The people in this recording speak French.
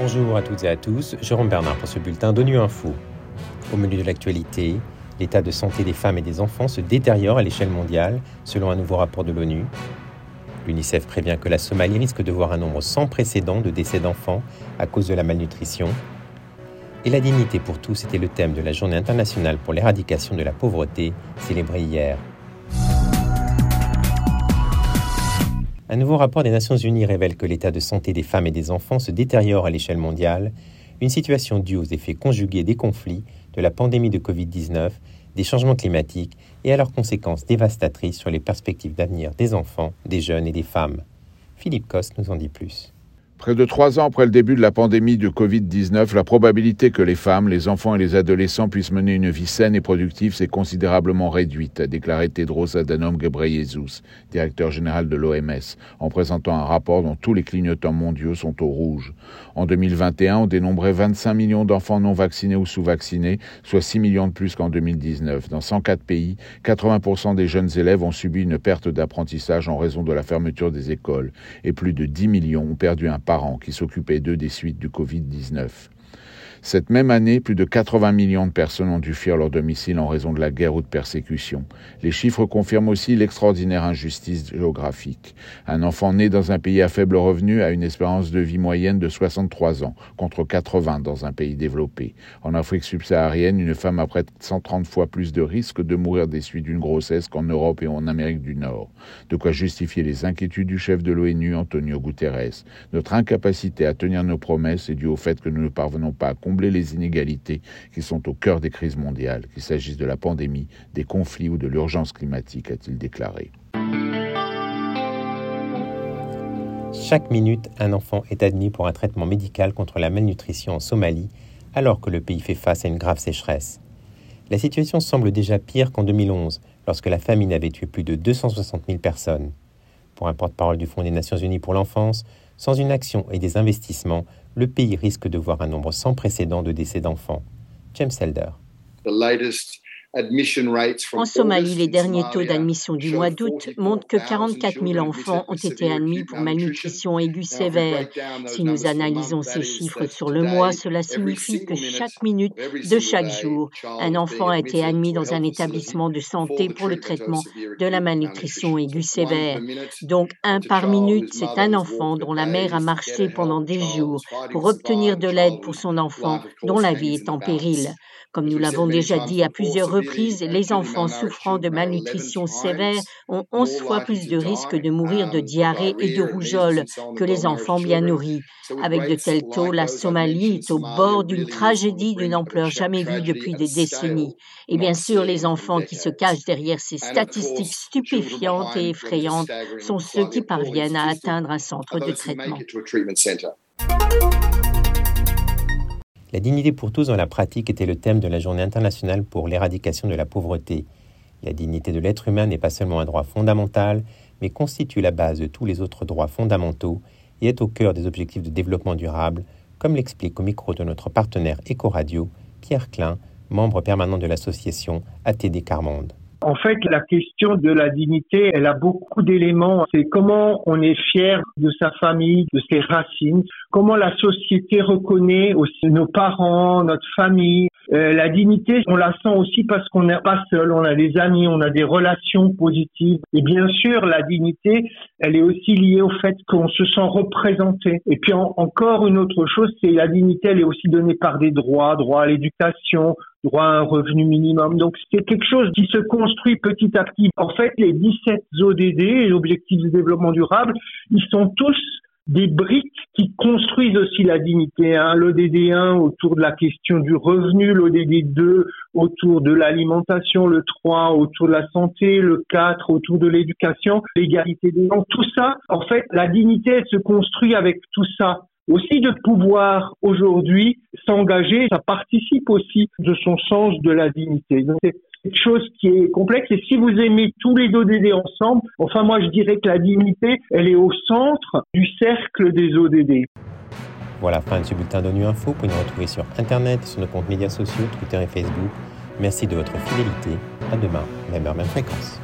Bonjour à toutes et à tous, Jérôme Bernard pour ce bulletin d'ONU Info. Au menu de l'actualité, l'état de santé des femmes et des enfants se détériore à l'échelle mondiale, selon un nouveau rapport de l'ONU. L'UNICEF prévient que la Somalie risque de voir un nombre sans précédent de décès d'enfants à cause de la malnutrition. Et la dignité pour tous était le thème de la Journée internationale pour l'éradication de la pauvreté, célébrée hier. Un nouveau rapport des Nations Unies révèle que l'état de santé des femmes et des enfants se détériore à l'échelle mondiale, une situation due aux effets conjugués des conflits, de la pandémie de Covid-19, des changements climatiques et à leurs conséquences dévastatrices sur les perspectives d'avenir des enfants, des jeunes et des femmes. Philippe Coste nous en dit plus. Près de trois ans après le début de la pandémie de Covid-19, la probabilité que les femmes, les enfants et les adolescents puissent mener une vie saine et productive s'est considérablement réduite, a déclaré Tedros Adhanom Ghebreyesus, directeur général de l'OMS, en présentant un rapport dont tous les clignotants mondiaux sont au rouge. En 2021, on dénombrait 25 millions d'enfants non vaccinés ou sous-vaccinés, soit 6 millions de plus qu'en 2019. Dans 104 pays, 80% des jeunes élèves ont subi une perte d'apprentissage en raison de la fermeture des écoles, et plus de 10 millions ont perdu un qui s'occupaient d'eux des suites du Covid-19. Cette même année, plus de 80 millions de personnes ont dû fuir leur domicile en raison de la guerre ou de persécution. Les chiffres confirment aussi l'extraordinaire injustice géographique. Un enfant né dans un pays à faible revenu a une espérance de vie moyenne de 63 ans, contre 80 dans un pays développé. En Afrique subsaharienne, une femme a près de 130 fois plus de risques de mourir des suites d'une grossesse qu'en Europe et en Amérique du Nord. De quoi justifier les inquiétudes du chef de l'ONU, Antonio Guterres. Notre incapacité à tenir nos promesses est due au fait que nous ne parvenons pas à les inégalités qui sont au cœur des crises mondiales, qu'il s'agisse de la pandémie, des conflits ou de l'urgence climatique, a-t-il déclaré. Chaque minute, un enfant est admis pour un traitement médical contre la malnutrition en Somalie, alors que le pays fait face à une grave sécheresse. La situation semble déjà pire qu'en 2011, lorsque la famine avait tué plus de 260 000 personnes. Pour un porte-parole du Fonds des Nations Unies pour l'enfance, sans une action et des investissements, le pays risque de voir un nombre sans précédent de décès d'enfants. James Elder. En Somalie, les derniers taux d'admission du mois d'août montrent que 44 000 enfants ont été admis pour malnutrition aiguë sévère. Si nous analysons ces chiffres sur le mois, cela signifie que chaque minute de chaque jour, un enfant a été admis dans un établissement de santé pour le traitement de la malnutrition aiguë sévère. Donc, un par minute, c'est un enfant dont la mère a marché pendant des jours pour obtenir de l'aide pour son enfant dont la vie est en péril. Comme nous l'avons déjà dit à plusieurs reprises, les enfants souffrant de malnutrition sévère ont 11 fois plus de risques de mourir de diarrhée et de rougeole que les enfants bien nourris. Avec de tels taux, la Somalie est au bord d'une tragédie d'une ampleur jamais vue depuis des décennies. Et bien sûr, les enfants qui se cachent derrière ces statistiques stupéfiantes et effrayantes sont ceux qui parviennent à atteindre un centre de traitement. La dignité pour tous dans la pratique était le thème de la Journée internationale pour l'éradication de la pauvreté. La dignité de l'être humain n'est pas seulement un droit fondamental, mais constitue la base de tous les autres droits fondamentaux et est au cœur des objectifs de développement durable, comme l'explique au micro de notre partenaire Ecoradio, Pierre Klein, membre permanent de l'association ATD Carmonde. En fait, la question de la dignité, elle a beaucoup d'éléments. C'est comment on est fier de sa famille, de ses racines, comment la société reconnaît aussi nos parents, notre famille. Euh, la dignité, on la sent aussi parce qu'on n'est pas seul, on a des amis, on a des relations positives. Et bien sûr, la dignité, elle est aussi liée au fait qu'on se sent représenté. Et puis encore une autre chose, c'est la dignité, elle est aussi donnée par des droits, droit à l'éducation, droit à un revenu minimum. Donc c'est quelque chose qui se construit petit à petit. En fait, les 17 ODD, l'objectif de développement durable, ils sont tous des briques qui construisent aussi la dignité. Hein. L'ODD 1 autour de la question du revenu, l'ODD 2 autour de l'alimentation, le 3 autour de la santé, le 4 autour de l'éducation, l'égalité des gens. Tout ça, en fait, la dignité, elle se construit avec tout ça aussi de pouvoir aujourd'hui s'engager, ça participe aussi de son sens de la dignité. Donc c'est quelque chose qui est complexe et si vous aimez tous les ODD ensemble, enfin moi je dirais que la dignité, elle est au centre du cercle des ODD. Voilà, fin de ce bulletin d'ONU Info. Vous pouvez nous retrouver sur Internet, sur nos comptes médias sociaux, Twitter et Facebook. Merci de votre fidélité. À demain, même heure, même fréquence.